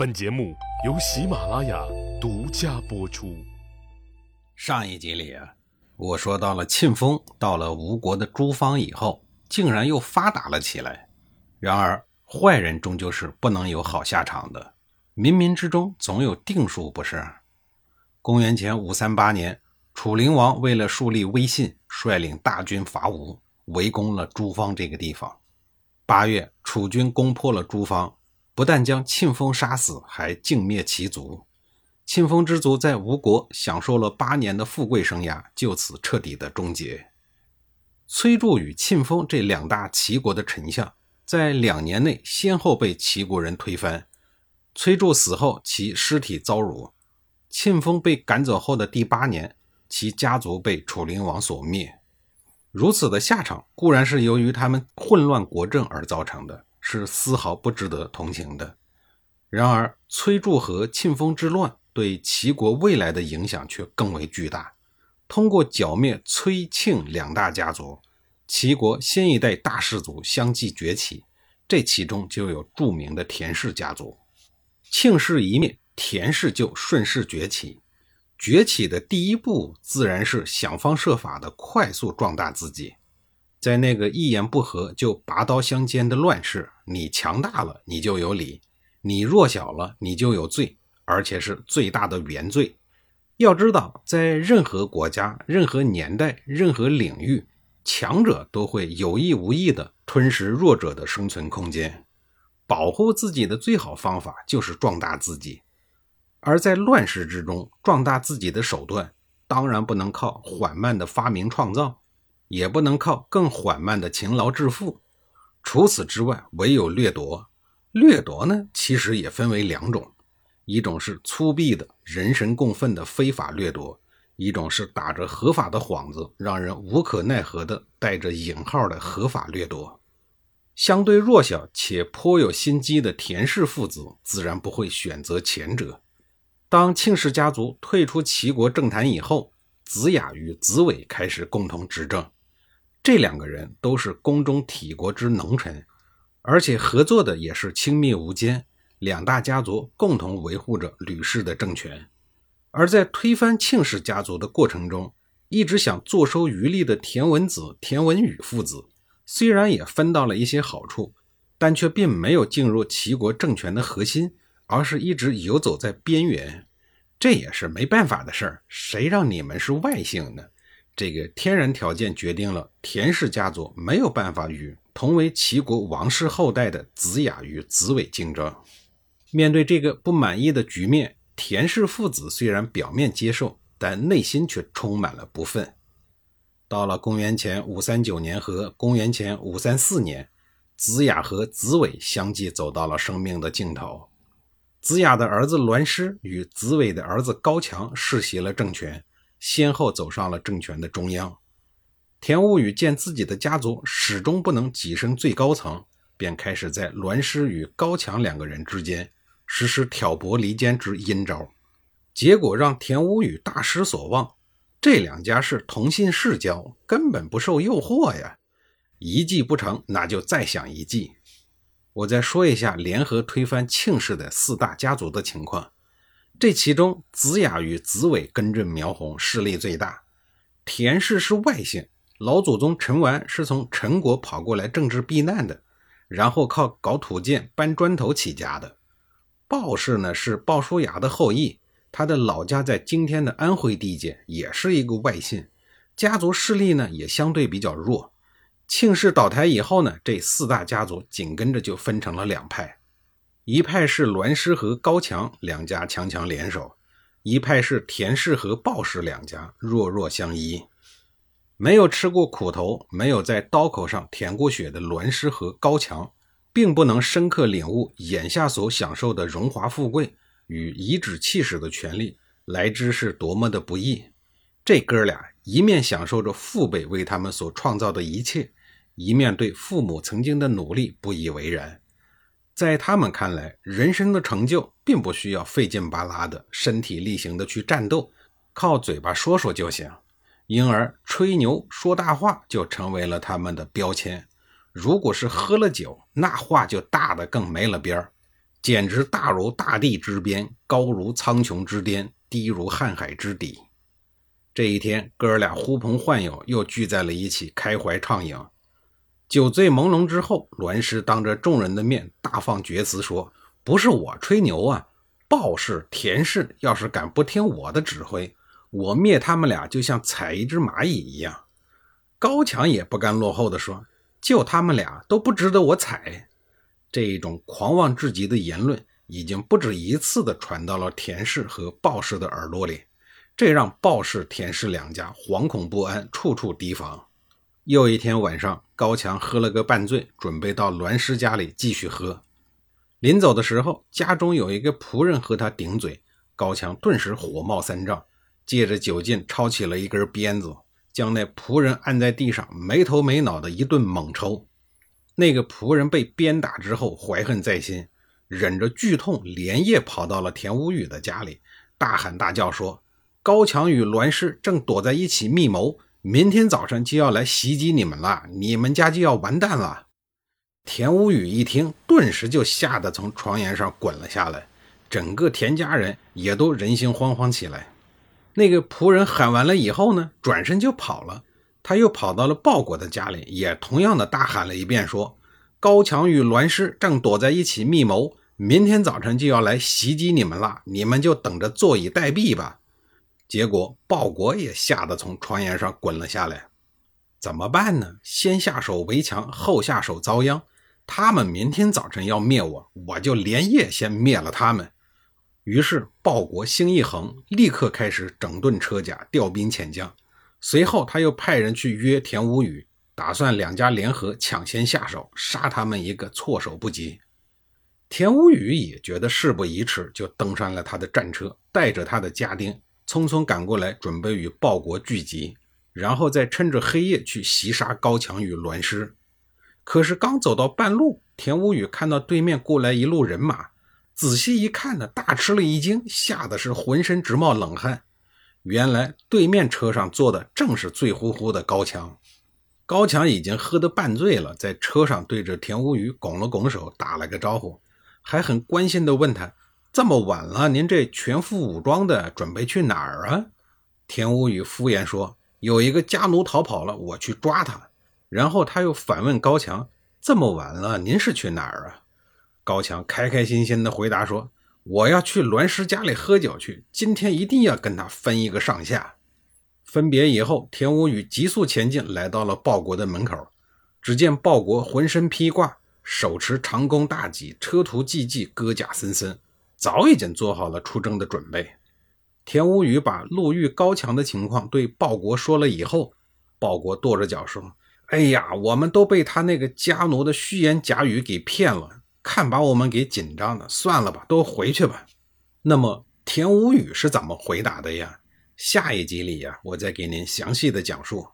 本节目由喜马拉雅独家播出。上一集里啊，我说到了庆丰到了吴国的诸方以后，竟然又发达了起来。然而，坏人终究是不能有好下场的，冥冥之中总有定数，不是？公元前五三八年，楚灵王为了树立威信，率领大军伐吴，围攻了诸方这个地方。八月，楚军攻破了诸方。不但将庆丰杀死，还净灭其族。庆丰之族在吴国享受了八年的富贵生涯，就此彻底的终结。崔杼与庆丰这两大齐国的丞相，在两年内先后被齐国人推翻。崔杼死后，其尸体遭辱；庆丰被赶走后的第八年，其家族被楚灵王所灭。如此的下场，固然是由于他们混乱国政而造成的。是丝毫不值得同情的。然而，崔杼和庆丰之乱对齐国未来的影响却更为巨大。通过剿灭崔、庆两大家族，齐国新一代大氏族相继崛起。这其中就有著名的田氏家族。庆氏一灭，田氏就顺势崛起。崛起的第一步，自然是想方设法的快速壮大自己。在那个一言不合就拔刀相间的乱世，你强大了，你就有理；你弱小了，你就有罪，而且是最大的原罪。要知道，在任何国家、任何年代、任何领域，强者都会有意无意地吞噬弱者的生存空间。保护自己的最好方法就是壮大自己，而在乱世之中，壮大自己的手段当然不能靠缓慢的发明创造。也不能靠更缓慢的勤劳致富，除此之外，唯有掠夺。掠夺呢，其实也分为两种：一种是粗鄙的人神共愤的非法掠夺，一种是打着合法的幌子，让人无可奈何的带着引号的合法掠夺。相对弱小且颇有心机的田氏父子，自然不会选择前者。当庆氏家族退出齐国政坛以后，子雅与子伟开始共同执政。这两个人都是宫中体国之能臣，而且合作的也是亲密无间。两大家族共同维护着吕氏的政权。而在推翻庆氏家族的过程中，一直想坐收渔利的田文子、田文宇父子，虽然也分到了一些好处，但却并没有进入齐国政权的核心，而是一直游走在边缘。这也是没办法的事儿，谁让你们是外姓呢？这个天然条件决定了田氏家族没有办法与同为齐国王室后代的子雅与子伟竞争。面对这个不满意的局面，田氏父子虽然表面接受，但内心却充满了不忿。到了公元前五三九年和公元前五三四年，子雅和子伟相继走到了生命的尽头。子雅的儿子栾师与子伟的儿子高强世袭了政权。先后走上了政权的中央，田无宇见自己的家族始终不能跻身最高层，便开始在栾师与高强两个人之间实施挑拨离间之阴招，结果让田无宇大失所望。这两家是同姓世交，根本不受诱惑呀！一计不成，那就再想一计。我再说一下联合推翻庆氏的四大家族的情况。这其中，子雅与子伟根正苗红，势力最大。田氏是外姓，老祖宗陈完是从陈国跑过来政治避难的，然后靠搞土建、搬砖头起家的。鲍氏呢是鲍叔牙的后裔，他的老家在今天的安徽地界，也是一个外姓，家族势力呢也相对比较弱。庆氏倒台以后呢，这四大家族紧跟着就分成了两派。一派是栾氏和高强两家强强联手，一派是田氏和鲍氏两家弱弱相依。没有吃过苦头、没有在刀口上舔过血的栾氏和高强，并不能深刻领悟眼下所享受的荣华富贵与颐指气使的权利来之是多么的不易。这哥俩一面享受着父辈为他们所创造的一切，一面对父母曾经的努力不以为然。在他们看来，人生的成就并不需要费劲巴拉的身体力行的去战斗，靠嘴巴说说就行。因而，吹牛说大话就成为了他们的标签。如果是喝了酒，那话就大的更没了边儿。简直大如大地之边，高如苍穹之巅，低如瀚海之底。这一天，哥俩呼朋唤友，又聚在了一起，开怀畅饮。酒醉朦胧之后，栾师当着众人的面大放厥词，说：“不是我吹牛啊，鲍氏、田氏要是敢不听我的指挥，我灭他们俩就像踩一只蚂蚁一样。”高强也不甘落后的说：“就他们俩都不值得我踩。”这一种狂妄至极的言论，已经不止一次的传到了田氏和鲍氏的耳朵里，这让鲍氏、田氏两家惶恐不安，处处提防。又一天晚上，高强喝了个半醉，准备到栾师家里继续喝。临走的时候，家中有一个仆人和他顶嘴，高强顿时火冒三丈，借着酒劲抄起了一根鞭子，将那仆人按在地上，没头没脑的一顿猛抽。那个仆人被鞭打之后，怀恨在心，忍着剧痛，连夜跑到了田无宇的家里，大喊大叫说：“高强与栾师正躲在一起密谋。”明天早晨就要来袭击你们了，你们家就要完蛋了。田无宇一听，顿时就吓得从床沿上滚了下来，整个田家人也都人心惶惶起来。那个仆人喊完了以后呢，转身就跑了。他又跑到了鲍国的家里，也同样的大喊了一遍，说：“高强与栾师正躲在一起密谋，明天早晨就要来袭击你们了，你们就等着坐以待毙吧。”结果鲍国也吓得从床沿上滚了下来，怎么办呢？先下手为强，后下手遭殃。他们明天早晨要灭我，我就连夜先灭了他们。于是鲍国心一横，立刻开始整顿车甲，调兵遣将。随后他又派人去约田无宇，打算两家联合抢先下手，杀他们一个措手不及。田无宇也觉得事不宜迟，就登上了他的战车，带着他的家丁。匆匆赶过来，准备与鲍国聚集，然后再趁着黑夜去袭杀高强与栾师。可是刚走到半路，田无宇看到对面过来一路人马，仔细一看呢，大吃了一惊，吓得是浑身直冒冷汗。原来对面车上坐的正是醉乎乎的高强。高强已经喝得半醉了，在车上对着田无宇拱了拱手，打了个招呼，还很关心地问他。这么晚了，您这全副武装的准备去哪儿啊？田无宇敷衍说：“有一个家奴逃跑了，我去抓他。”然后他又反问高强：“这么晚了，您是去哪儿啊？”高强开开心心的回答说：“我要去栾师家里喝酒去，今天一定要跟他分一个上下。”分别以后，田无宇急速前进，来到了鲍国的门口。只见鲍国浑身披挂，手持长弓大戟，车途济济，戈甲森森。早已经做好了出征的准备。田无宇把路遇高强的情况对鲍国说了以后，鲍国跺着脚说：“哎呀，我们都被他那个家奴的虚言假语给骗了，看把我们给紧张的。算了吧，都回去吧。”那么田无宇是怎么回答的呀？下一集里呀，我再给您详细的讲述。